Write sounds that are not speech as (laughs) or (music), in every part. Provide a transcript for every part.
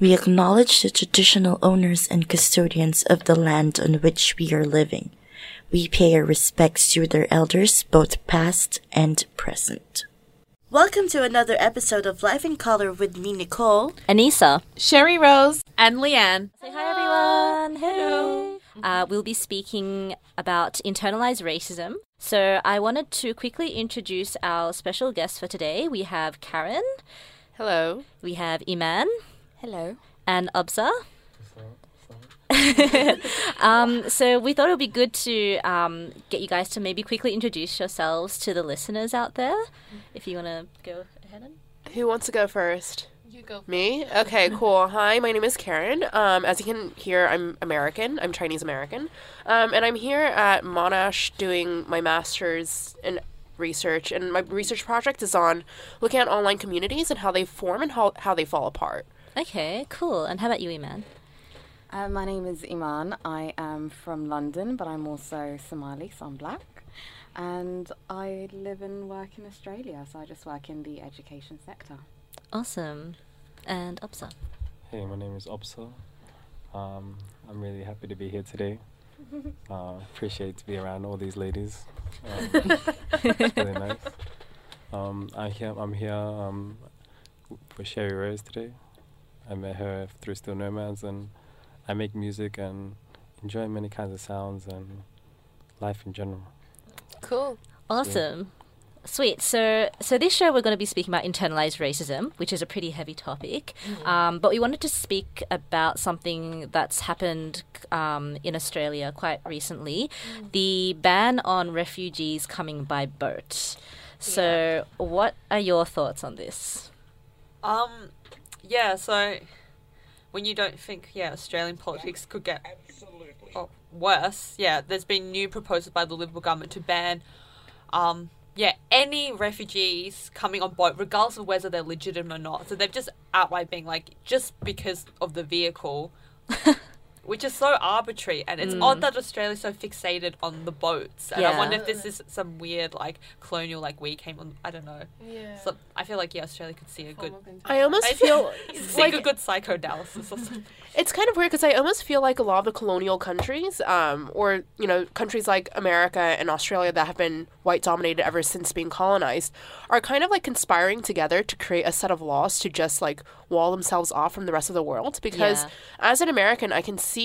We acknowledge the traditional owners and custodians of the land on which we are living. We pay our respects to their elders, both past and present. Welcome to another episode of Life in Color with me, Nicole. Anissa. Sherry Rose and Leanne. Say hi, everyone. Hello. Uh, we'll be speaking about internalized racism. So, I wanted to quickly introduce our special guests for today. We have Karen. Hello. We have Iman. Hello. And Obsa. (laughs) um, so we thought it would be good to um, get you guys to maybe quickly introduce yourselves to the listeners out there. If you want to go ahead and. Who wants to go first? You go. Me? Okay, cool. Hi, my name is Karen. Um, as you can hear, I'm American. I'm Chinese American. Um, and I'm here at Monash doing my master's in research. And my research project is on looking at online communities and how they form and how, how they fall apart. Okay, cool. And how about you, Iman? Uh, my name is Iman. I am from London, but I'm also Somali, so I'm black. And I live and work in Australia, so I just work in the education sector. Awesome. And Obsa. Hey, my name is Obsa. Um, I'm really happy to be here today. (laughs) Uh, appreciate to be around all these ladies. Um, (laughs) it's really nice. Um, I'm here. I'm here um, for Sherry Rose today. I met her through Still Nomads, and I make music and enjoy many kinds of sounds and life in general. Cool. Awesome. Sweet. So, so this show we're going to be speaking about internalized racism, which is a pretty heavy topic. Um, but we wanted to speak about something that's happened um, in Australia quite recently: the ban on refugees coming by boat. So, what are your thoughts on this? Um, yeah, so when you don't think, yeah, Australian politics could get oh, worse, yeah, there's been new proposals by the Liberal government to ban, um, yeah, any refugees coming on boat, regardless of whether they're legitimate or not. So they've just outright being like, just because of the vehicle, (laughs) which is so arbitrary, and it's odd that Australia's so fixated on the boats. And I wonder if this is some weird, like, colonial, like, we came on, I don't know. Yeah. So I feel like, yeah, Australia could see a good I almost I feel (laughs) (laughs) see like a good psychoanalysis or something. (laughs) It's kind of weird because I almost feel like a lot of the colonial countries, um, or you know, countries like America and Australia that have been white dominated ever since being colonized, are kind of like conspiring together to create a set of laws to just like wall themselves off from the rest of the world. Because Yeah. as an American, I can see.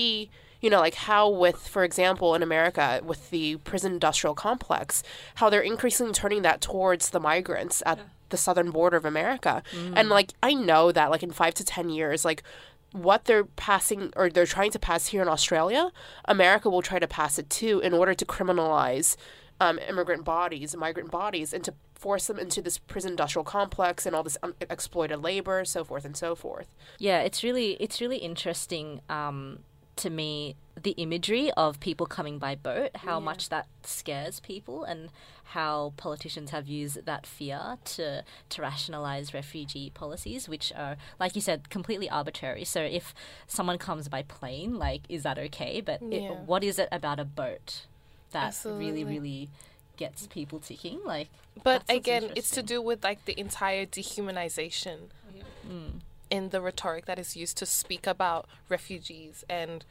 You know, like how with, for example, in America, with the prison industrial complex, how they're increasingly turning that towards the migrants at the southern border of America. And like, I know that like in five to 10 years, like what they're passing or they're trying to pass here in Australia, America will try to pass it too in order to criminalize um, immigrant bodies, migrant bodies, and to force them into this prison industrial complex and all this um, exploited labor, so forth and so forth. Yeah, it's really it's really interesting um, to me the imagery of people coming by boat, how much that scares people, and how politicians have used that fear to to rationalize refugee policies, which are, like you said, completely arbitrary. So if someone comes by plane, like, is that okay? But it, what is it about a boat that really, Absolutely. really gets people ticking? Like, But again, it's to do with like the entire dehumanization Mm. In the rhetoric that is used to speak about refugees and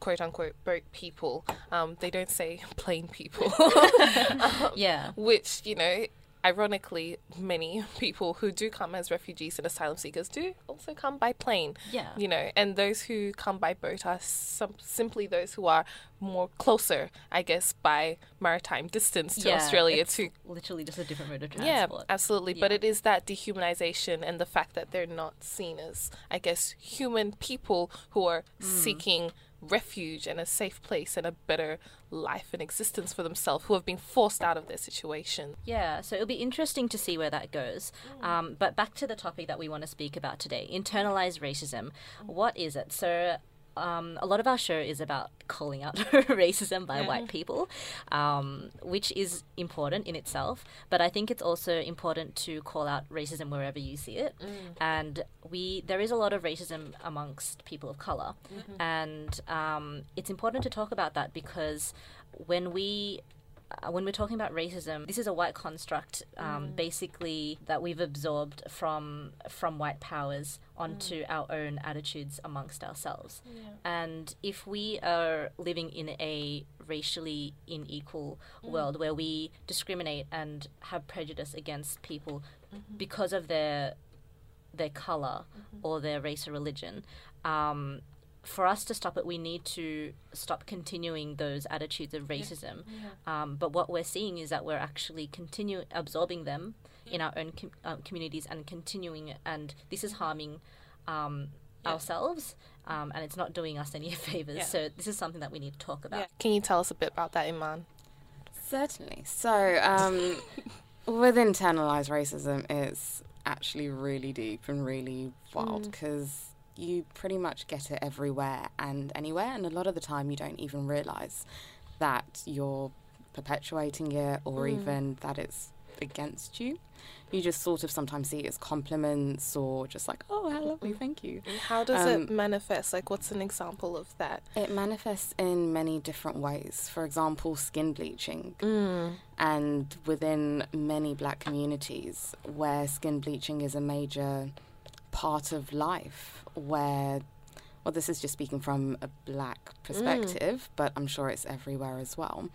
quote unquote boat people. Um, they don't say plane people, (laughs) (laughs) yeah. which you know. Ironically, many (laughs) people who do come as refugees and asylum seekers do also come by plane. Yeah. You know, and those who come by boat are some, simply those who are more closer, I guess, by maritime distance to Yeah, Australia to literally just a different mode of transport. yeah, absolutely. But it is that dehumanization and the fact that they're not seen as, I guess, human people who are Mm. seeking refuge and a safe place and a better life and existence for themselves, who have been forced out of their situation. Yeah, so it'll be interesting to see where that goes. Um, but back to the topic that we want to speak about today internalized racism. What is it? So, um, a lot of our show is about calling out (laughs) racism by white people, um, which is important in itself. But I think it's also important to call out racism wherever you see it. And we there is a lot of racism amongst people of color, and um, it's important to talk about that because when we Uh, when we're talking about racism, this is a white construct, um, mm. basically that we've absorbed from from white powers onto mm. our own attitudes amongst ourselves. And if we are living in a racially unequal mm. world where we discriminate and have prejudice against people mm-hmm. because of their their color mm-hmm. or their race or religion, um, for us to stop it, we need to stop continuing those attitudes of racism. Um, but what we're seeing is that we're actually continue absorbing them in our own com- um, communities and continuing, it, and this is harming um, ourselves, um, and it's not doing us any (laughs) favors. Yeah. So this is something that we need to talk about. Can you tell us a bit about that, Iman? Certainly. So, um, (laughs) with internalized racism, it's actually really deep and really wild because you pretty much get it everywhere and anywhere, and a lot of the time you don't even realize that you're perpetuating it or even that it's against you. You just sort of sometimes see it as compliments or just like, oh, how lovely, thank you. How does it Um, manifest? Like, what's an example of that? It manifests in many different ways. For example, skin bleaching. Mm. And within many black communities where skin bleaching is a major part of life, where, well, this is just speaking from a black mm. perspective, but I'm sure it's everywhere as well.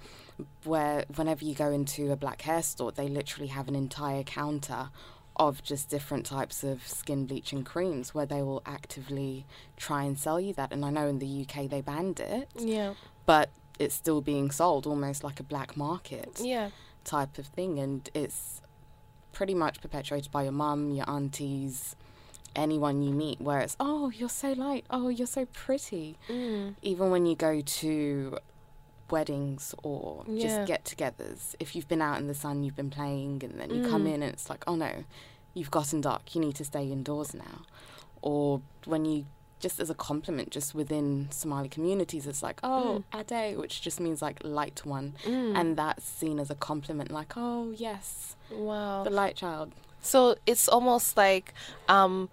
Where whenever you go into a black hair store, they literally have an entire counter of just different types of skin bleaching creams where they will actively try and sell you that. And I know in the UK they banned it, Yeah. but it's still being sold almost like a black market Yeah. type of thing, and it's pretty much perpetuated by your mum, your aunties, anyone you meet. Where it's, oh, you're so light, oh, you're so pretty. Mm. Even when you go to weddings or Yeah. just get-togethers, if you've been out in the sun, you've been playing, and then you come Mm. in and it's like, oh no, you've gotten dark, you need to stay indoors now. Or when you just as a compliment, just within Somali communities, it's like, oh, Ade, which just means like light one. Mm. And that's seen as a compliment, like, oh, yes, Wow. the light child. So it's almost like um,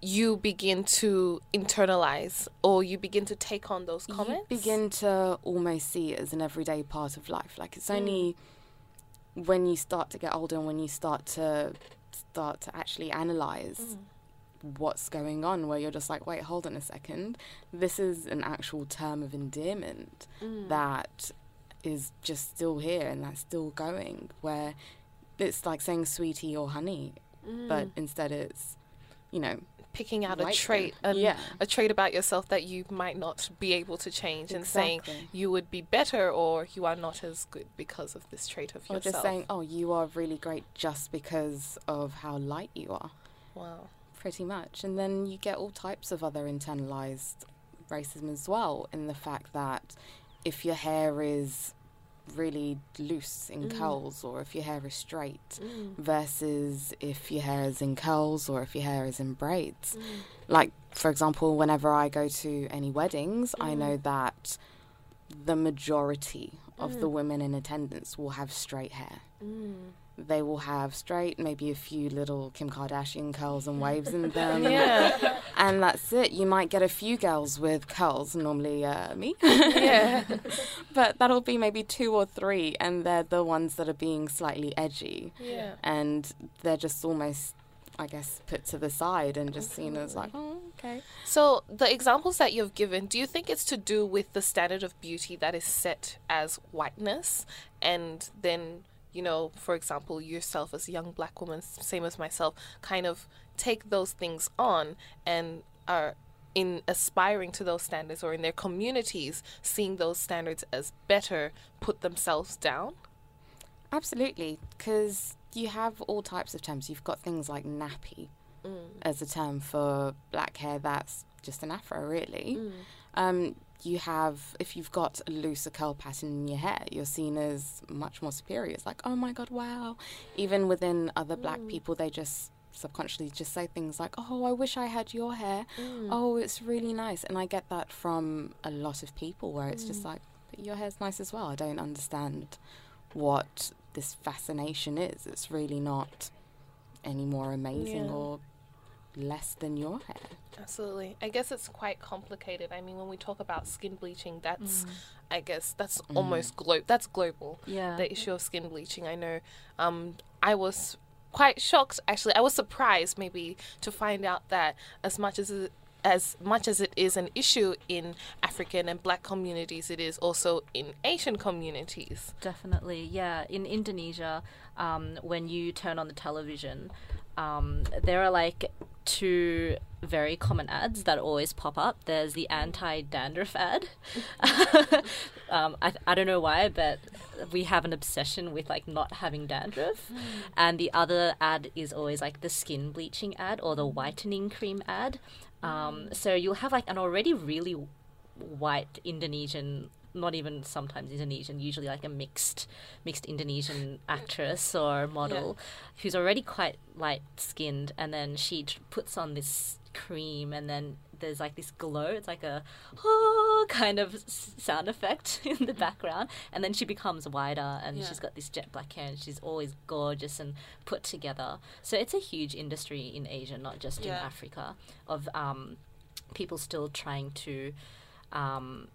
you begin to internalize or you begin to take on those comments. You begin to almost see it as an everyday part of life. Like, it's only mm. when you start to get older and when you start to start to actually analyze mm. what's going on where you're just like wait hold on a second. This is an actual term of endearment mm. that is just still here and that's still going. Where it's like saying sweetie or honey mm. but instead it's you know picking out a trait, then. Um, yeah. a trait about yourself that you might not be able to change, and saying you would be better or you are not as good because of this trait of yourself. or yourself. just saying oh you are really great just because of how light you are wow. pretty much. And then you get all types of other internalized racism as well, in the fact that if your hair is really loose in mm. curls or if your hair is straight mm. versus if your hair is in curls or if your hair is in braids. Mm. Like, for example, whenever I go to any weddings, I know that the majority of the women in attendance will have straight hair. They will have straight, maybe a few little Kim Kardashian curls and waves in (laughs) them. Yeah. And that's it. You might get a few girls with curls, normally uh, me. (laughs) yeah. but that'll be maybe two or three, and they're the ones that are being slightly edgy. Yeah. And they're just almost, I guess, put to the side and just seen as like, oh, okay. So the examples that you've given, do you think it's to do with the standard of beauty that is set as whiteness, and then you know, for example, yourself as a young black woman, same as myself, kind of take those things on and are in aspiring to those standards or in their communities seeing those standards as better put themselves down Absolutely, because you have all types of terms. You've got things like nappy as a term for black hair that's just an afro, really. Um, you have, if you've got a looser curl pattern in your hair, you're seen as much more superior. It's like, oh my god, wow. Even within other black mm. people, they just subconsciously just say things like, oh, I wish I had your hair. Mm. Oh, it's really nice. And I get that from a lot of people where it's just mm. like, but your hair's nice as well. I don't understand what this fascination is. It's really not any more amazing Yeah. or less than your hair. Absolutely. I guess it's quite complicated. I mean, when we talk about skin bleaching, that's, I guess, that's almost glo- That's global. Yeah. The issue of skin bleaching. I know. Um, I was quite shocked. Actually, I was surprised maybe to find out that as much as it, as much as it is an issue in African and Black communities, it is also in Asian communities. Definitely, yeah. In Indonesia, um, when you turn on the television, um, there are like two very common ads that always pop up. There's the anti dandruff ad. (laughs) um, I, I don't know why, but we have an obsession with like not having dandruff. And the other ad is always like the skin bleaching ad or the whitening cream ad. Um, so you'll have like an already really white Indonesian, not even sometimes Indonesian, usually like a mixed mixed Indonesian actress or model who's already quite light skinned, and then she t- puts on this cream, and then there's like this glow. It's like a oh, kind of s- sound effect (laughs) in the background, and then she becomes whiter, and Yeah. she's got this jet black hair, and she's always gorgeous and put together. So it's a huge industry in Asia, not just in Africa, of um, people still trying to um,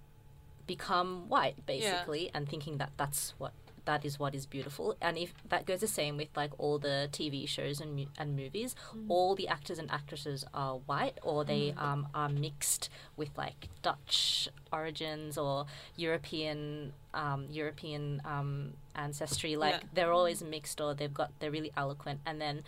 become white basically and thinking that that's what that is what is beautiful. And if that goes the same with like all the tv shows and, mu- and movies. All the actors and actresses are white or they um, are mixed with like dutch origins or european um, european um, ancestry. Like Yeah. they're always mixed or they've got they're really eloquent. And then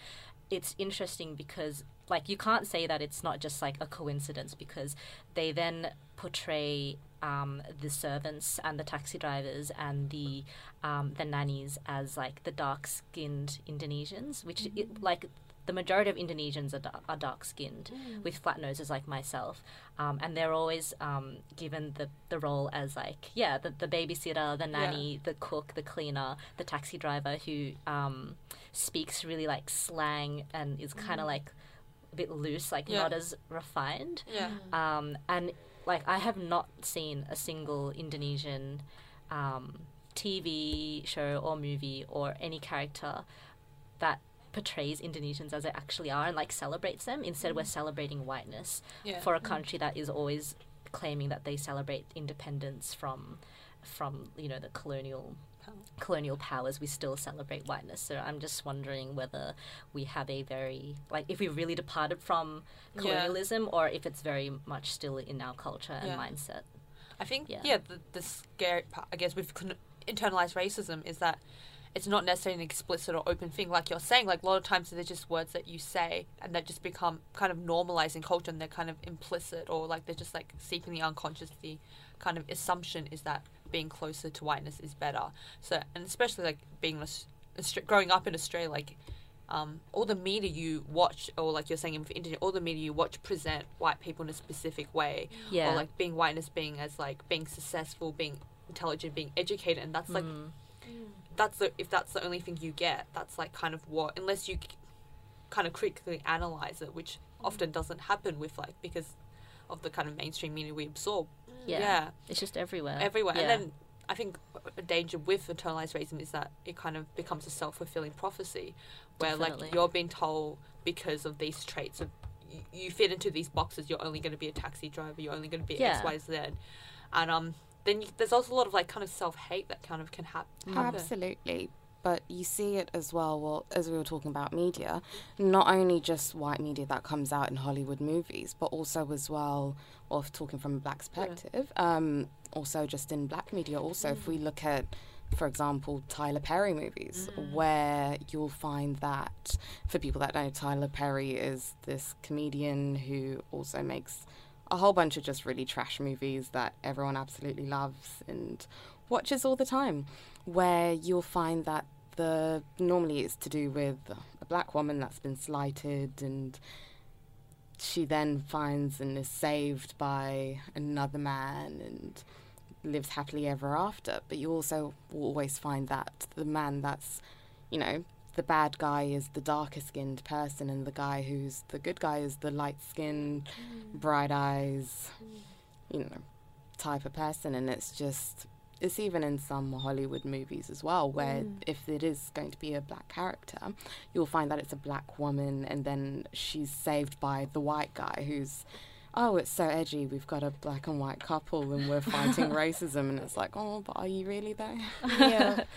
it's interesting because like you can't say that it's not just like a coincidence because they then portray um, the servants and the taxi drivers and the um, the nannies as like the dark skinned Indonesians, which it, like the majority of Indonesians are, da- are dark skinned with flat noses like myself, um, and they're always um, given the, the role as like yeah the, the babysitter, the nanny, the cook, the cleaner, the taxi driver who um, speaks really like slang and is kind of like a bit loose, like Yeah. not as refined. Yeah. Um, and like I have not seen a single Indonesian um, TV show or movie or any character that portrays Indonesians as they actually are and like celebrates them. Instead, we're celebrating whiteness Yeah. for a country that is always claiming that they celebrate independence from from you know the colonial colonial powers we still celebrate whiteness so i'm just wondering whether we have a very like if we really departed from Yeah. colonialism or if it's very much still in our culture and Yeah. mindset I think Yeah. yeah, the, the scary part, I guess, with con- internalized racism is that it's not necessarily an explicit or open thing, like you're saying. Like a lot of times, they're just words that you say and that just become kind of normalized in culture, and they're kind of implicit or like they're just like seeping the unconscious. The kind of assumption is that being closer to whiteness is better. So, and especially like being growing up in Australia, like um, all the media you watch, or like you're saying in India, all the media you watch present white people in a specific way, Yeah. or like being whiteness being as like being successful, being intelligent, being educated, and that's like Mm. that's the if that's the only thing you get, that's like kind of what unless you kind of critically analyze it, which often doesn't happen with like because of the kind of mainstream media we absorb. Yeah. yeah it's just everywhere everywhere. yeah. And then I think a danger with internalized racism is that it kind of becomes a self fulfilling prophecy, where Definitely. like you're being told because of these traits of you, you fit into these boxes, you're only going to be a taxi driver, you're only going to be Yeah. X, Y, Z, and um. Then you, there's also a lot of like kind of self hate that kind of can hap- happen. Absolutely. But you see it as well, well, as we were talking about media, not only just white media that comes out in Hollywood movies, but also as well, or talking from a black perspective, um, also just in black media. Also, if we look at, for example, Tyler Perry movies, where you'll find that, for people that know, Tyler Perry is this comedian who also makes a whole bunch of just really trash movies that everyone absolutely loves and watches all the time where you'll find that the normally it's to do with a black woman that's been slighted and she then finds and is saved by another man and lives happily ever after. But you also will always find that the man that's you know the bad guy is the darker skinned person and the guy who's the good guy is the light skinned mm. bright eyes mm. you know type of person. And it's just it's even in some Hollywood movies as well, where mm. if it is going to be a black character, you'll find that it's a black woman and then she's saved by the white guy who's, oh, it's so edgy. We've got a black and white couple and we're fighting (laughs) racism. And it's like, oh, but are you really though? yeah. (laughs)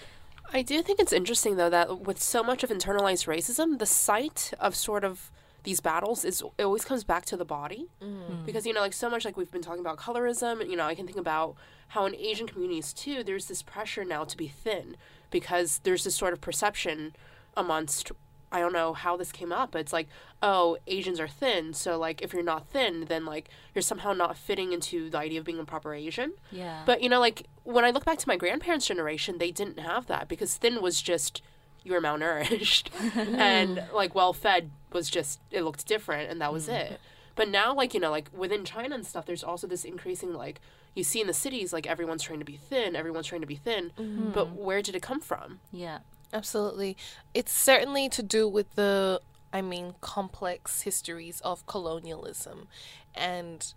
I do think it's interesting though that with so much of internalized racism, the sight of sort of these battles is it always comes back to the body. Mm-hmm. Because you know like so much like we've been talking about colorism you know i can think about how in asian communities too there's this pressure now to be thin because there's this sort of perception amongst i don't know how this came up but it's like oh asians are thin so like if you're not thin then like you're somehow not fitting into the idea of being a proper asian. Yeah. but you know, like when I look back to my grandparents' generation, they didn't have that because thin was just you were malnourished, (laughs) mm-hmm. and like well fed was just it looked different, and that was mm-hmm. it. But now, like you know, like within China and stuff, there's also this increasing like you see in the cities, like everyone's trying to be thin, everyone's trying to be thin. Mm-hmm. But where did it come from? yeah. Absolutely. It's certainly to do with the, I mean, complex histories of colonialism and,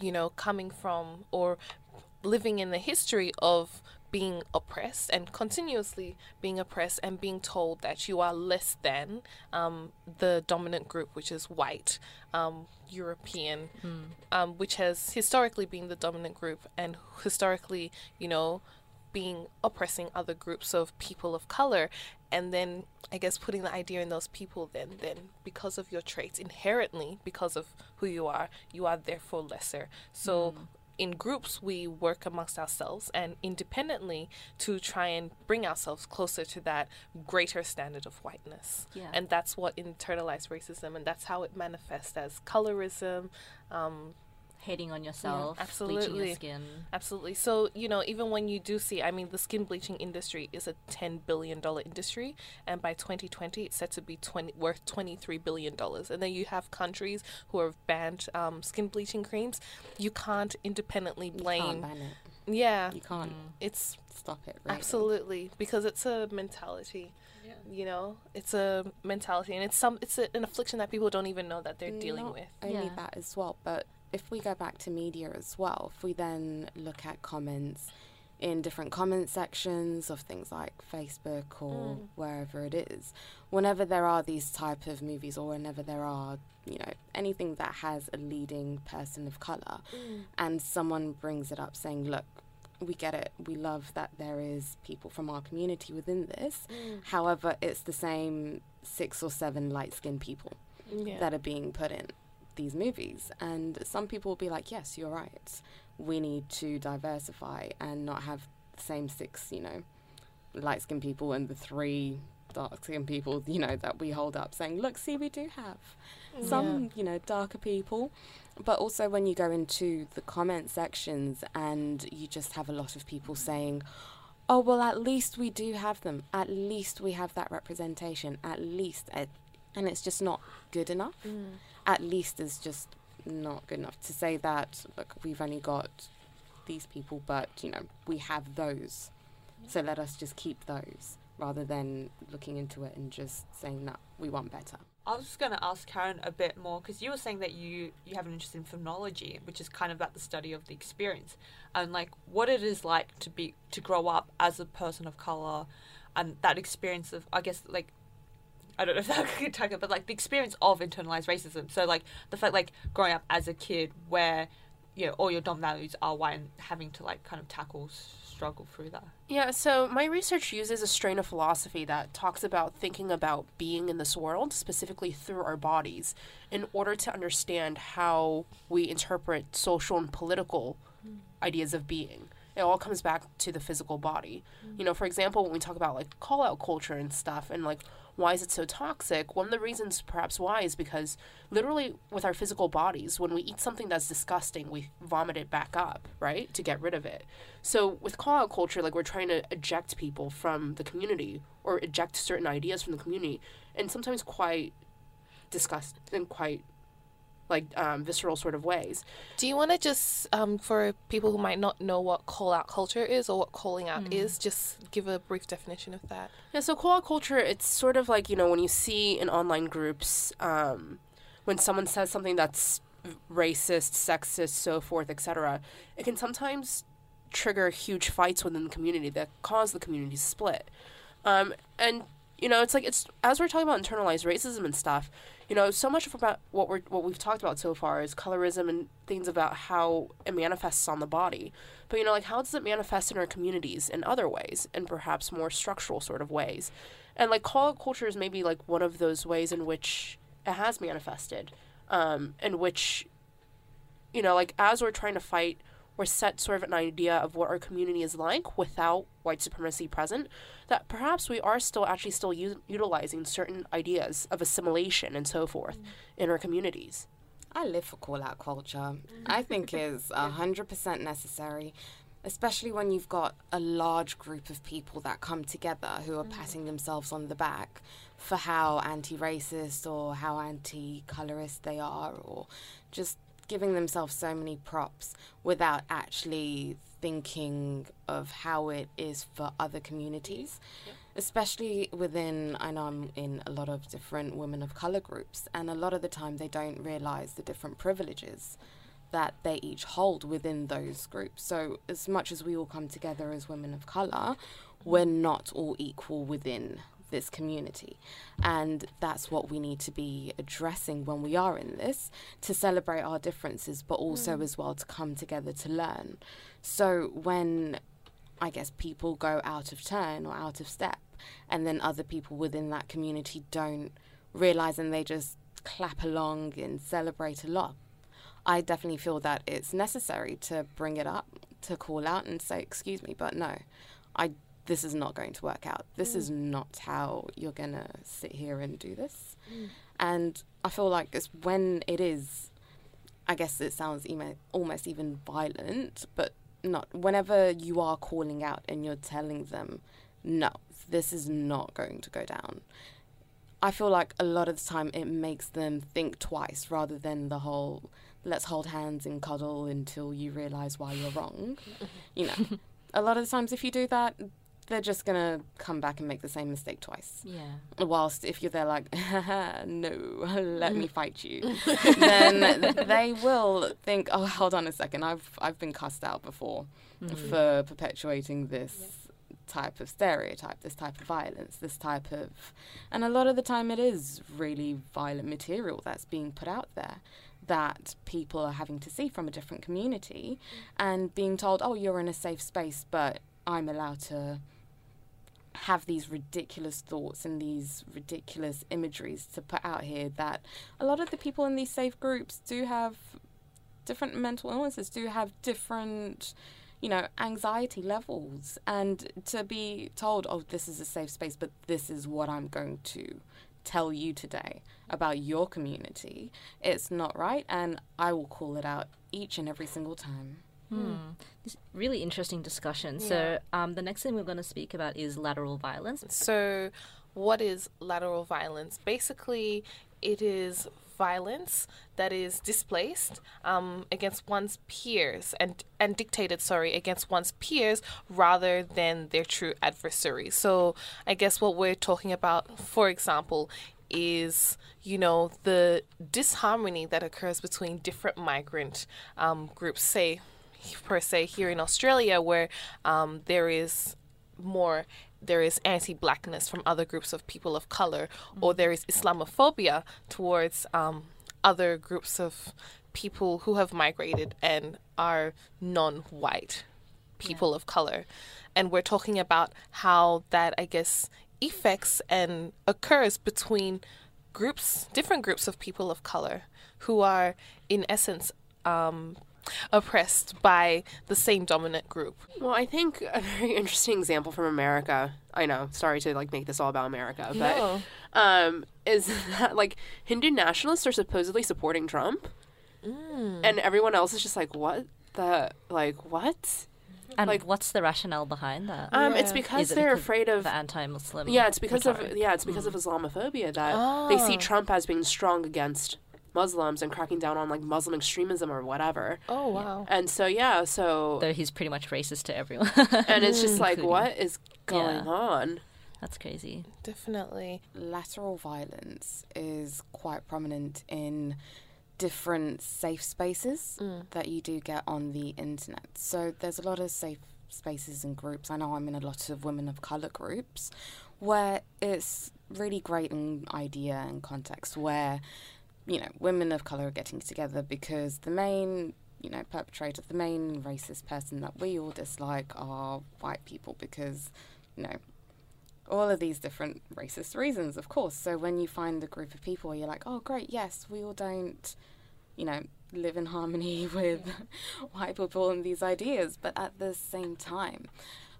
you know, coming from or living in the history of being oppressed and continuously being oppressed and being told that you are less than um, the dominant group, which is white, um, European, um, which has historically been the dominant group and historically, you know, being oppressing other groups of people of color. And then i guess putting the idea in those people then then because of your traits inherently because of who you are you are therefore lesser. So in groups we work amongst ourselves and independently to try and bring ourselves closer to that greater standard of whiteness Yeah. and that's what internalized racism and that's how it manifests as colorism um, Hating on yourself, bleaching absolutely. your skin. Absolutely. So, you know, even when you do see, I mean, the skin bleaching industry is a $10 billion industry, and by 2020, it's set to be 20, worth $23 billion. And then you have countries who have banned um, skin bleaching creams. You can't independently blame. You blame. can't ban it. Yeah. You can't It's stop it. Really. absolutely because it's a mentality. Yeah. You know, it's a mentality, and it's some. It's a, an affliction that people don't even know that they're dealing with. Only Yeah. that as well, but if we go back to media as well, if we then look at comments in different comment sections of things like Facebook or mm. wherever it is, whenever there are these type of movies or whenever there are, you know, anything that has a leading person of color mm. and someone brings it up saying, look, we get it. We love that there is people from our community within this. Mm. However, it's the same six or seven light skinned people Yeah. that are being put in these movies. And some people will be like, yes, you're right. We need to diversify and not have the same six, you know, light skinned people and the three dark skinned people, you know, that we hold up saying, look, see, we do have some, you know, darker people. But also when you go into the comment sections and you just have a lot of people saying, oh, well, at least we do have them. At least we have that representation. At least. uh, And it's just not good enough. Mm. At least is just not good enough to say that, look, we've only got these people, but, you know, we have those. So let us just keep those rather than looking into it and just saying, that we want better. I was just going to ask Karen a bit more because you were saying that you you have an interest in phenomenology, which is kind of about the study of the experience and like what it is like to be to grow up as a person of color, and that experience of I guess like I don't know if that (laughs) could talk but like the experience of internalized racism. So like the fact like growing up as a kid where you know all your dom values are white and having to like kind of tackle struggle through that. Yeah, so my research uses a strain of philosophy that talks about thinking about being in this world, specifically through our bodies, in order to understand how we interpret social and political mm. ideas of being. It all comes back to the physical body. Mm. You know, for example, when we talk about like call out culture and stuff and like why is it so toxic? One of the reasons perhaps why is because literally with our physical bodies, when we eat something that's disgusting, we vomit it back up, right? To get rid of it. So with call out culture, like we're trying to eject people from the community or eject certain ideas from the community and sometimes quite disgust and quite like um, visceral sort of ways. Do you want to just, um, for people who might not know what call out culture is or what calling out is, just give a brief definition of that? Yeah, so call-out culture, it's sort of like, you know, when you see in online groups, um, when someone says something that's racist, sexist, so forth, etc., it can sometimes trigger huge fights within the community that cause the community to split. Um, and you know, it's like it's as we're talking about internalized racism and stuff. You know, so much of about what we're what we've talked about so far is colorism and things about how it manifests on the body. But you know, like how does it manifest in our communities in other ways, and perhaps more structural sort of ways? And like call culture is maybe like one of those ways in which it has manifested, um, in which, you know, like as we're trying to fight or set sort of an idea of what our community is like without white supremacy present, that perhaps we are still actually still u- utilizing certain ideas of assimilation and so forth mm. in our communities. I live for call out culture. I think is hundred percent necessary, especially when you've got a large group of people that come together who are mm. patting themselves on the back for how anti-racist or how anti-colorist they are, or just giving themselves so many props without actually thinking of how it is for other communities, yeah. especially within. I know I'm in a lot of different women of color groups, and a lot of the time they don't realize the different privileges that they each hold within those groups. So, as much as we all come together as women of color, we're not all equal within this community. And that's what we need to be addressing when we are in this to celebrate our differences, but also mm. as well to come together to learn. So when I guess people go out of turn or out of step, and then other people within that community don't realize and they just clap along and celebrate a lot. I definitely feel that it's necessary to bring it up, to call out and say, excuse me, but no, I this is not going to work out. This mm. is not how you're going to sit here and do this. Mm. And I feel like it's when it is, I guess it sounds emo- almost even violent, but not. Whenever you are calling out and you're telling them, no, this is not going to go down. I feel like a lot of the time it makes them think twice rather than the whole let's hold hands and cuddle until you realize why you're wrong. you know, (laughs) a lot of the times if you do that, they're just gonna come back and make the same mistake twice. Yeah. Whilst if you're there like, (laughs) no, let me fight you, (laughs) then they will think, oh, hold on a second, I've I've been cussed out before mm-hmm. for perpetuating this. Type of stereotype, this type of violence, this type of, and a lot of the time it is really violent material that's being put out there that people are having to see from a different community mm. and being told, oh, you're in a safe space, but I'm allowed to have these ridiculous thoughts and these ridiculous imageries to put out here that a lot of the people in these safe groups do have different mental illnesses, do have different, you know, anxiety levels. And to be told, oh, this is a safe space, but this is what I'm going to tell you today about your community, it's not right. And I will call it out each and every single time. Hmm. This really interesting discussion. Yeah. So, um, the next thing we're going to speak about is lateral violence. So, what is lateral violence? Basically, it is violence that is displaced um, against one's peers and and dictated sorry against one's peers rather than their true adversaries so i guess what we're talking about for example is you know the disharmony that occurs between different migrant um, groups say per se here in Australia, where um, there is more there is anti-blackness from other groups of people of color, mm-hmm. or there is Islamophobia towards um, other groups of people who have migrated and are non-white people yeah. of color, and we're talking about how that I guess effects and occurs between groups, different groups of people of color who are in essence um, oppressed by the same dominant group. Well, I think a very (laughs) interesting example from America. I know, sorry to like make this all about America, but no. um, is (laughs) that like Hindu nationalists are supposedly supporting Trump, mm. and everyone else is just like, what the like what? And like, what's the rationale behind that? Um, yeah. it's because it they're because afraid of the anti-Muslim. Yeah, it's because of yeah, it's because mm. of Islamophobia that oh. they see oh. Trump as being strong against Muslims and cracking down on like Muslim extremism or whatever. Oh wow! And so yeah, so though he's pretty much racist to everyone, and it's just like what is going yeah. on? That's crazy. Definitely, lateral violence is quite prominent in different safe spaces mm. that you do get on the internet. So there's a lot of safe spaces and groups. I know I'm in a lot of women of color groups where it's really great in idea and context where you know women of color are getting together because the main you know perpetrator the main racist person that we all dislike are white people because you know all of these different racist reasons of course. So when you find the group of people you're like oh great yes we all don't you know live in harmony (laughs) with white people and these ideas but at the same time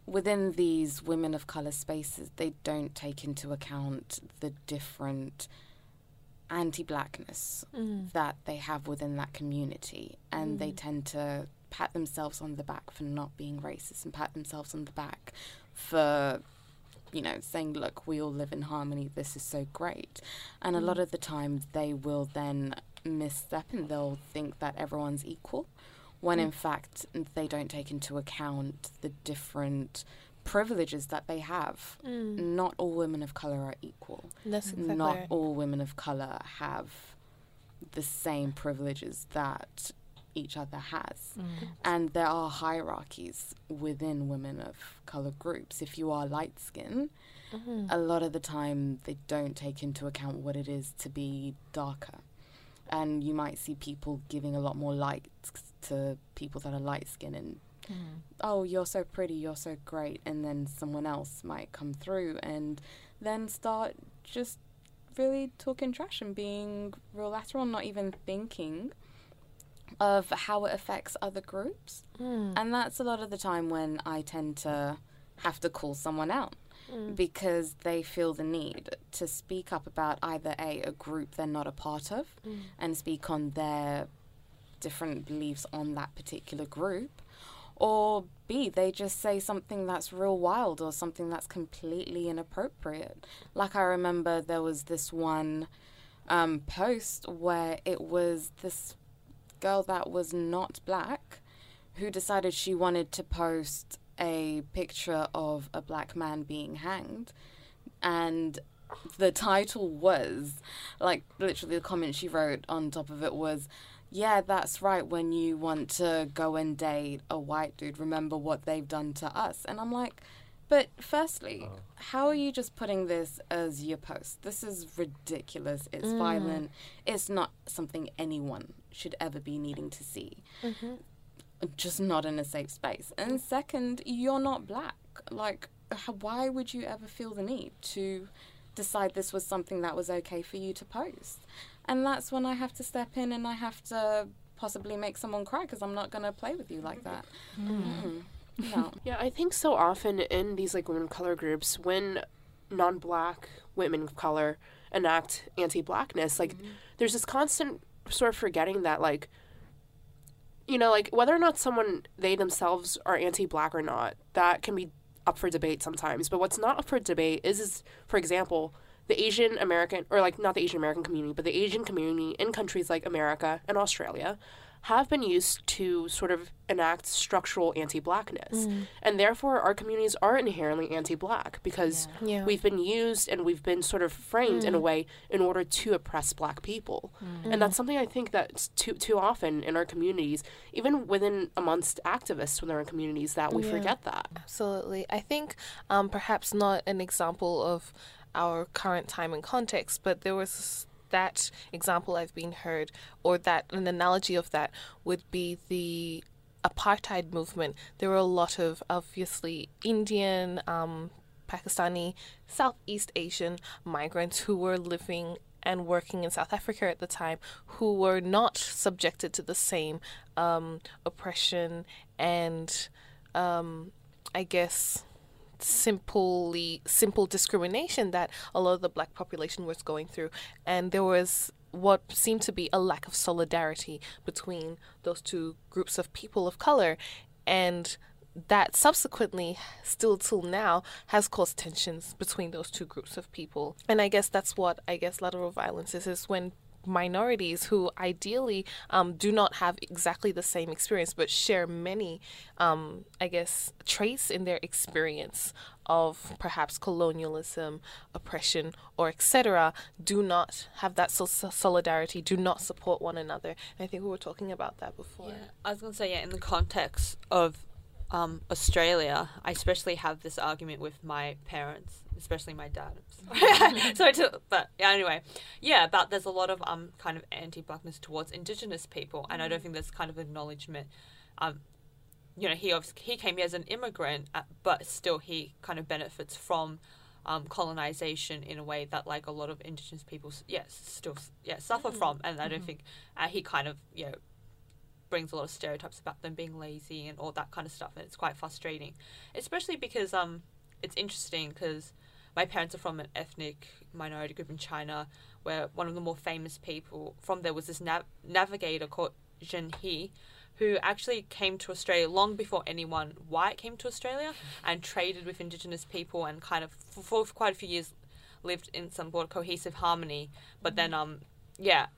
within these women of color spaces, they don't take into account the different anti blackness mm. that they have within that community. And they mm. tend to pat themselves on the back for not being racist and pat themselves on the back for, you know, saying, look, we all live in harmony, this is so great. And a lot mm. of the time, they will then misstep and they'll think that everyone's equal when in fact they don't take into account the different privileges that they have. Mm. Not all women of color are equal. Exactly Not right. all women of color have the same privileges that each other has. Mm. And there are hierarchies within women of color groups. If you are light skinned, mm-hmm. a lot of the time they don't take into account what it is to be darker. And you might see people giving a lot more light to people that are light skinned and Mm-hmm. oh, you're so pretty, you're so great. And then someone else might come through and then start just really talking trash and being real lateral, not even thinking of how it affects other groups. Mm. And that's a lot of the time when I tend to have to call someone out mm. because they feel the need to speak up about either A, a group they're not a part of, mm. and speak on their different beliefs on that particular group, or B, they just say something that's real wild or something that's completely inappropriate. Like I remember there was this one um, post where it was this girl that was not black who decided she wanted to post a picture of a black man being hanged and the title was like literally the comment she wrote on top of it was yeah that's right when you want to go and date a white dude remember what they've done to us. And i'm like but firstly oh. how are you just putting this as your post? This is ridiculous. It's mm. violent. It's not something anyone should ever be needing to see. Mm-hmm. Just not in a safe space. And second, you're not black. Like, h- why would you ever feel the need to decide this was something that was okay for you to post? And that's when I have to step in and I have to possibly make someone cry because I'm not going to play with you like mm. that. Mm. mm. No. (laughs) Yeah, I think so often in these like women of color groups, when non-black women of color enact anti-blackness, like mm. there's this constant sort of forgetting that like you know, like whether or not someone they themselves are anti-black or not, that can be up for debate sometimes. But what's not up for debate is, is for example, the Asian American or like not the Asian American community, but the Asian community in countries like America and Australia have been used to sort of enact structural anti-blackness. Mm. And therefore our communities are inherently anti-black because Yeah. we've been used and we've been sort of framed in a mm. way in order to oppress black people. Mm. And that's something I think that's too too often in our communities, even within amongst activists within our communities that we Yeah. forget that. Absolutely. I think um, perhaps not an example of our current time and context, but there was that example I've been heard, or that an analogy of that would be the apartheid movement. There were a lot of obviously Indian, um, Pakistani, Southeast Asian migrants who were living and working in South Africa at the time who were not subjected to the same um, oppression and um, I guess simply simple discrimination that a lot of the black population was going through. And there was what seemed to be a lack of solidarity between those two groups of people of color. And that subsequently still till now has caused tensions between those two groups of people. And i guess that's what i guess lateral violence is is when minorities who ideally um, do not have exactly the same experience but share many um, i guess traits in their experience of perhaps colonialism, oppression, or etc., do not have that so- so- solidarity, do not support one another. And I think we were talking about that before. Yeah, I was gonna say yeah. In the context of um, Australia, I especially have this argument with my parents, especially my dad. (laughs) so, to, but yeah. Anyway, yeah. About there's a lot of um kind of anti-blackness towards Indigenous people, and I don't think there's kind of acknowledgement. Um, you know, he he came here as an immigrant, uh, but still he kind of benefits from. Um, colonization in a way that like a lot of indigenous people yes still yeah suffer from and I don't think uh, he kind of you know brings a lot of stereotypes about them being lazy and all that kind of stuff and it's quite frustrating especially because um it's interesting because my parents are from an ethnic minority group in China where one of the more famous people from there was this nav- navigator called Zheng He who actually came to Australia long before anyone white came to Australia and traded with indigenous people and kind of for, for quite a few years lived in some sort of cohesive harmony. But then um yeah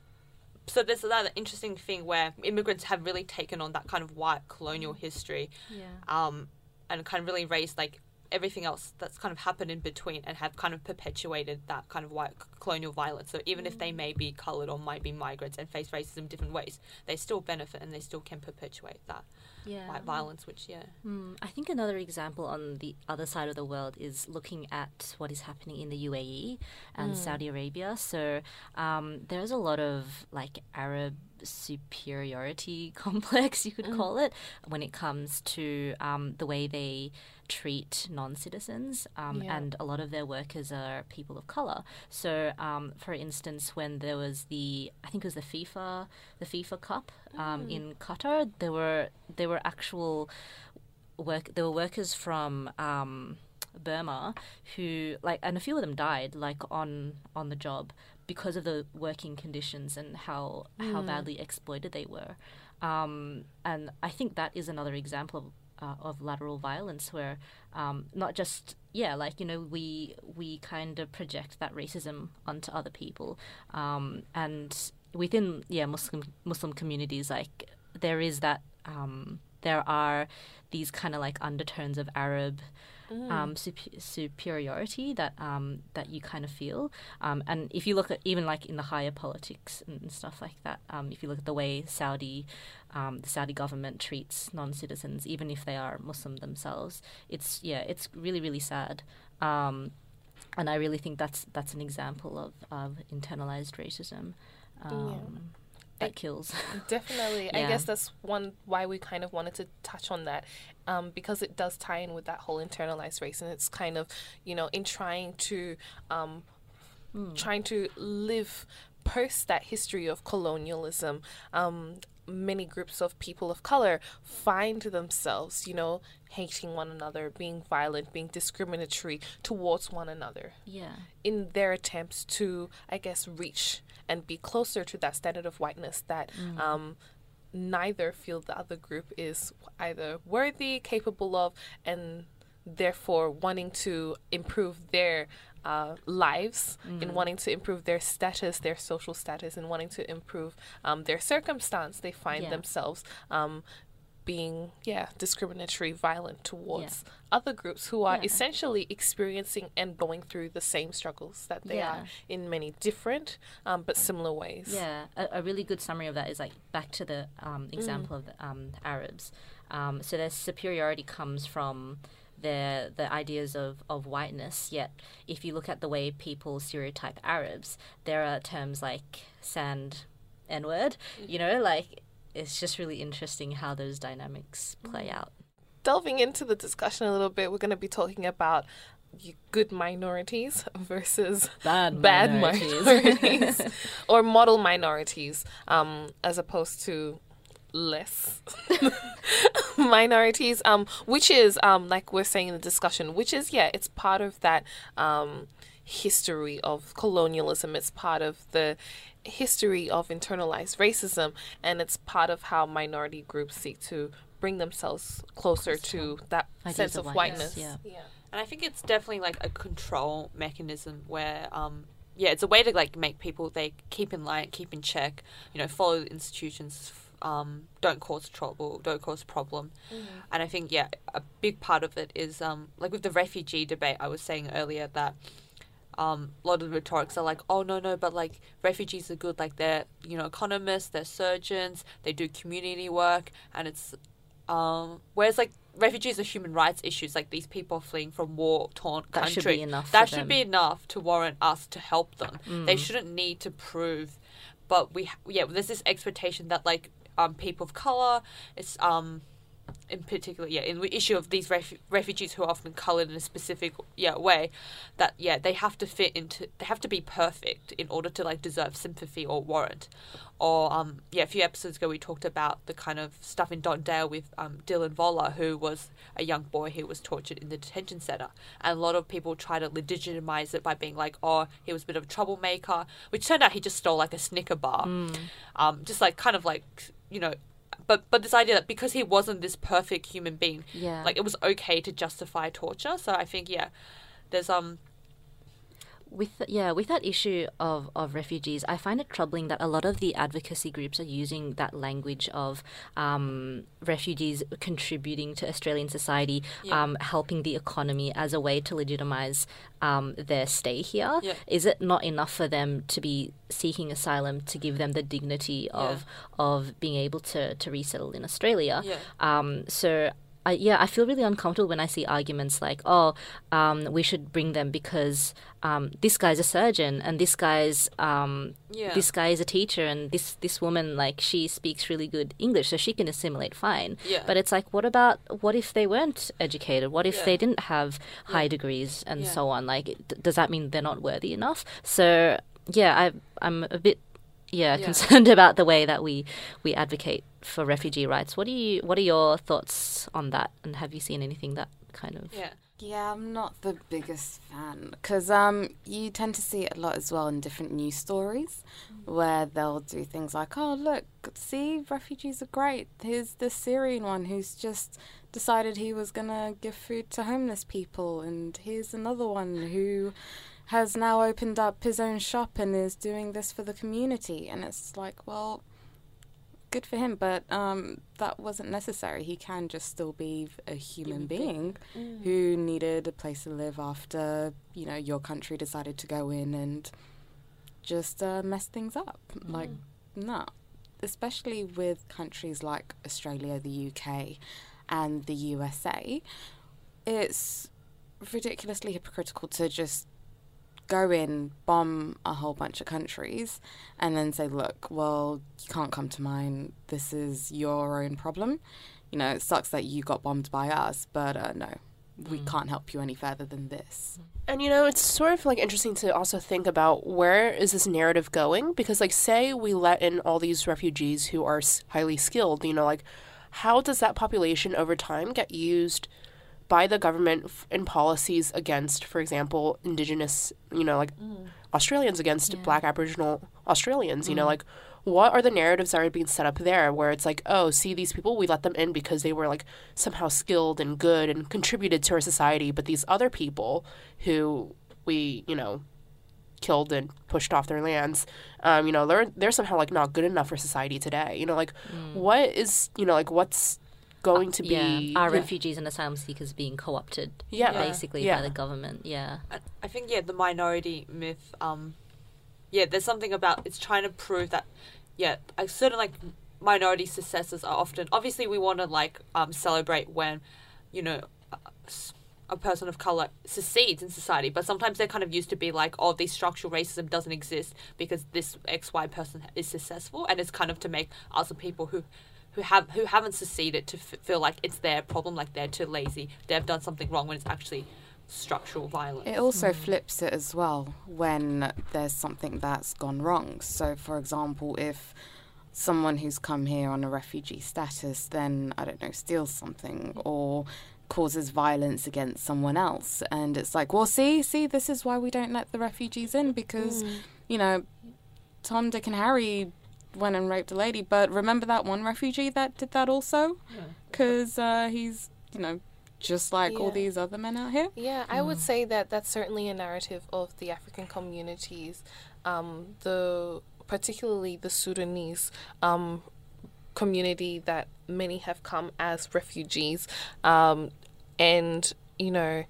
so there's another interesting thing where immigrants have really taken on that kind of white colonial history Yeah. um, and kind of really raised like everything else that's kind of happened in between and have kind of perpetuated that kind of white colonial violence. So even if they may be coloured or might be migrants and face racism in different ways, they still benefit and they still can perpetuate that Yeah. white violence, which yeah. Mm, I think another example on the other side of the world is looking at what is happening in the UAE and Saudi Arabia. So um, there's a lot of like Arab superiority (laughs) complex, you could call it, when it comes to um, the way they treat non-citizens um, Yeah. and a lot of their workers are people of color so um, for instance when there was the i think it was the fifa the fifa cup um, in qatar there were there were actual work there were workers from um, Burma who like and a few of them died like on on the job because of the working conditions and how how badly exploited they were. Um, and I think that is another example of uh, of lateral violence where um, not just yeah like you know we we kind of project that racism onto other people. Um, and within yeah Muslim Muslim communities like there is that um, there are these kind of like undertones of Arab um, sup- superiority that um, that you kind of feel. Um, and if you look at even like in the higher politics and stuff like that, um, if you look at the way Saudi, um, the Saudi government treats non-citizens, even if they are Muslim themselves, it's yeah, it's really really sad. Um, and I really think that's that's an example of, of internalized racism. Um, That I- kills. (laughs) Definitely. I guess that's one why we kind of wanted to touch on that um, because it does tie in with that whole internalized race. And it's kind of, you know, in trying to, um, trying to live post that history of colonialism, um, many groups of people of color find themselves, you know, hating one another, being violent, being discriminatory towards one another yeah. in their attempts to, I guess, reach and be closer to that standard of whiteness that um, neither feel the other group is either worthy, capable of, and therefore wanting to improve their uh, lives, in wanting to improve their status, their social status, and wanting to improve um, their circumstance, they find Yeah. themselves um, being, yeah, discriminatory, violent towards other groups who are Yeah. essentially experiencing and going through the same struggles that they Yeah. are in many different um, but similar ways. Yeah, a, a really good summary of that is like back to the um, example of the um, Arabs. Um, so their superiority comes from their the ideas of, of whiteness. Yet, if you look at the way people stereotype Arabs, there are terms like sand, N word. You know, like it's just really interesting how those dynamics play out. delving into the discussion a little bit, we're going to be talking about good minorities (laughs) versus Bad bad minorities. minorities (laughs) (laughs) or model minorities, um, as opposed to less minorities. Um, which is um, like we're saying in the discussion, which is yeah, it's part of that um, history of colonialism. It's part of the history of internalized racism, and it's part of how minority groups seek to bring themselves closer to that Ideas sense of of whiteness, whiteness. yeah. And I think it's definitely like a control mechanism where, um, yeah, it's a way to like make people they keep in line, keep in check, you know, follow the institutions, um, don't cause trouble, don't cause problem. And I think yeah, a big part of it is um, like with the refugee debate. I was saying earlier that um, a lot of the rhetorics are like, oh no no, but like refugees are good, like they're you know economists, they're surgeons, they do community work, and it's um, whereas like refugees are human rights issues, like these people fleeing from war torn country. That should be enough That should them. be enough to warrant us to help them. They Mm. shouldn't need to prove, but we yeah, there's this expectation that like um people of color, it's um in particular, yeah, in the issue of these ref- refugees who are often colored in a specific yeah way, that yeah they have to fit into they have to be perfect in order to like deserve sympathy or warrant, or um yeah a few episodes ago we talked about the kind of stuff in Don Dale with um Dylan Voller who was a young boy who was tortured in the detention center, and a lot of people try to legitimize it by being like oh he was a bit of a troublemaker, which turned out he just stole like a Snicker bar, um just like kind of like you know but but this idea that because he wasn't this perfect human being, Yeah. like it was okay to justify torture. So I think yeah, there's um with yeah with that issue of, of refugees i find it troubling that a lot of the advocacy groups are using that language of um, refugees contributing to australian society Yeah. um, helping the economy as a way to legitimize um, their stay here. Yeah. Is it not enough for them to be seeking asylum to give them the dignity of of being able to, to resettle in australia Yeah. um, so I, yeah, I feel really uncomfortable when I see arguments like, "Oh, um, we should bring them because um, this guy's a surgeon and this guy's um, Yeah. this guy is a teacher and this this woman like she speaks really good English, so she can assimilate fine." Yeah. But it's like, what about what if they weren't educated? What if Yeah. they didn't have high degrees and Yeah. so on? Like, d- does that mean they're not worthy enough? So yeah, I I'm a bit yeah, Yeah. concerned (laughs) about the way that we we advocate for refugee rights. What do you what are your thoughts on that? And have you seen anything that kind of yeah. Yeah, I'm not the biggest fan because um, you tend to see it a lot as well in different news stories where they'll do things like, oh, look, see, refugees are great. Here's the Syrian one who's just decided he was going to give food to homeless people, and here's another one who has now opened up his own shop and is doing this for the community. And it's like, well, good for him, but um, that wasn't necessary. He can just still be a human being who needed a place to live after you know your country decided to go in and just uh, mess things up. Like, no, especially with countries like Australia, the UK, and the USA, it's ridiculously hypocritical to just go in, bomb a whole bunch of countries, and then say, look, well, you can't come to mine. This is your own problem. You know, it sucks that you got bombed by us, but uh, no, we can't help you any further than this. And you know, it's sort of like interesting to also think about where is this narrative going? Because like, say we let in all these refugees who are highly skilled, you know, like, how does that population over time get used by the government in policies against, for example, indigenous, you know, like mm. Australians against Black Aboriginal Australians? You know, mm. like. What are the narratives that are being set up there where it's like, oh, see these people, we let them in because they were like somehow skilled and good and contributed to our society, but these other people who we, you know, killed and pushed off their lands, um, you know, they're they're somehow like not good enough for society today. You know, like mm. what is you know, like what's going to be yeah, are yeah. refugees and asylum seekers being co-opted Yeah. basically Yeah. by the government yeah I, I think yeah, the minority myth. Um, yeah, there's something about it's trying to prove that. Yeah, I certain like minority successes are often obviously we want to like um celebrate when, you know, a, a person of color succeeds in society, but sometimes they're kind of used to be like, oh, this structural racism doesn't exist because this X Y person is successful, and it's kind of to make other people who. Who have who haven't succeeded to f- feel like it's their problem, like they're too lazy, they've done something wrong when it's actually structural violence. It also hmm. flips it as well when there's something that's gone wrong. So, for example, if someone who's come here on a refugee status then, I don't know, steals something or causes violence against someone else, and it's like, well, see, see, this is why we don't let the refugees in because, hmm. you know, Tom, Dick, and Harry went and raped a lady, but remember that one refugee that did that also? Because uh, he's, you know, just like all these other men out here. Yeah, I would say that that's certainly a narrative of the African communities, um, the particularly the Sudanese, um, community that many have come as refugees, um, and you know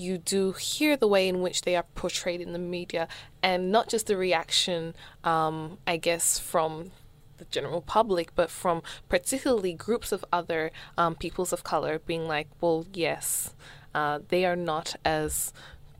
you do hear the way in which they are portrayed in the media and not just the reaction, um, I guess, from the general public, but from particularly groups of other um, peoples of color being like, well, yes, uh, they are not as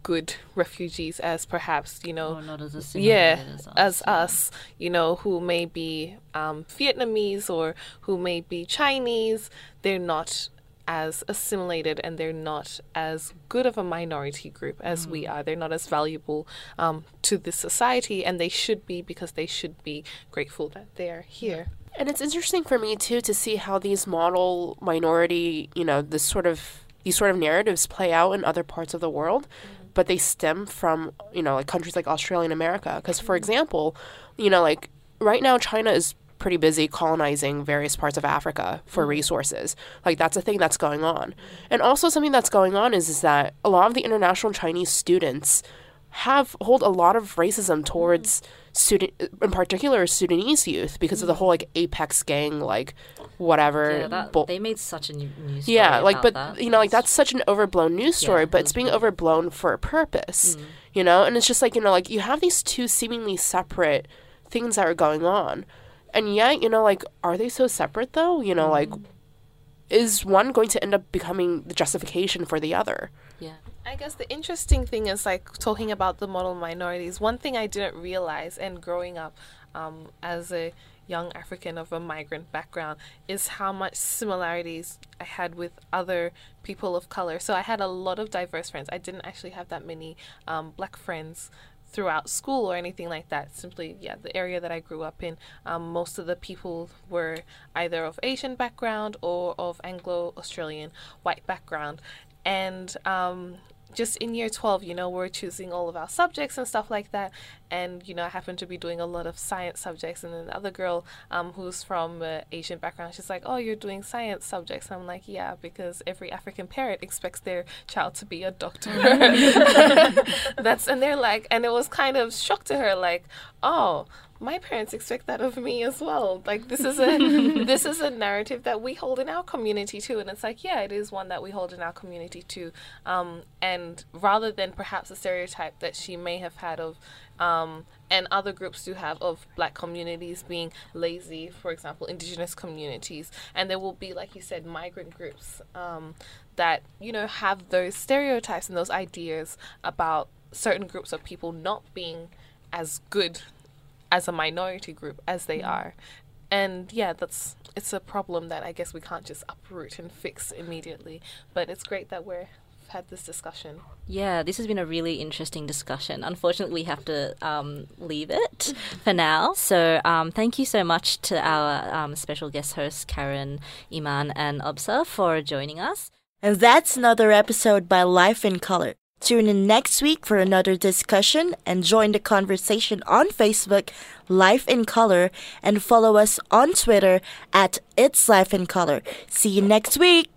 good refugees as perhaps you know not as yeah as us, as yeah. us you know who may be um, vietnamese or who may be chinese they're not as assimilated and they're not as good of a minority group as we Mm. are they're not as valuable um, to this society and they should be because they should be grateful that they're here And it's interesting for me too to see how these model minority, you know, this sort of these sort of narratives play out in other parts of the world, but they stem from, you know, like countries like Australia and America. Because, for example, you know, like right now, China is pretty busy colonizing various parts of Africa for mm-hmm. resources. Like that's a thing that's going on. And also something that's going on is is that a lot of the international Chinese students have hold a lot of racism mm-hmm. towards student in particular Sudanese youth because of the mm-hmm. whole like apex gang like whatever Yeah, that, bull- they made such a new news story yeah like but that. you know like that's such an overblown news story Yeah, but it's being overblown for a purpose Mm. you know and it's just like you know like you have these two seemingly separate things that are going on and yet you know like are they so separate though you know like Mm. is one going to end up becoming the justification for the other yeah. I guess the interesting thing is like talking about the model minorities. One thing I didn't realize, and growing up um, as a young African of a migrant background, is how much similarities I had with other people of color. So I had a lot of diverse friends. I didn't actually have that many um, black friends throughout school or anything like that. Simply, yeah, the area that I grew up in, um, most of the people were either of Asian background or of Anglo Australian white background. And um, just in year 12, you know, we're choosing all of our subjects and stuff like that. And, you know, I happen to be doing a lot of science subjects. And then the other girl um, who's from uh, Asian background, she's like, Oh, you're doing science subjects. And I'm like, Yeah, because every African parent expects their child to be a doctor. (laughs) (laughs) That's, and they're like, and it was kind of shock to her, like, Oh, my parents expect that of me as well. Like this is a (laughs) this is a narrative that we hold in our community too, and it's like yeah, it is one that we hold in our community too. Um, and rather than perhaps a stereotype that she may have had of, um, and other groups do have of black communities being lazy, for example, indigenous communities, and there will be like you said, migrant groups um, that you know have those stereotypes and those ideas about certain groups of people not being as good as a minority group as they are. And yeah, that's it's a problem that I guess we can't just uproot and fix immediately. But it's great that we're had this discussion. Yeah, this has been a really interesting discussion. Unfortunately, we have to um, leave it (laughs) for now. So, um, thank you so much to our um, special guest hosts, Karen, Iman, and Obsa, for joining us. And that's another episode by Life in Color. Tune in next week for another discussion and join the conversation on Facebook, Life in Color, and follow us on Twitter at It's Life in Color. See you next week.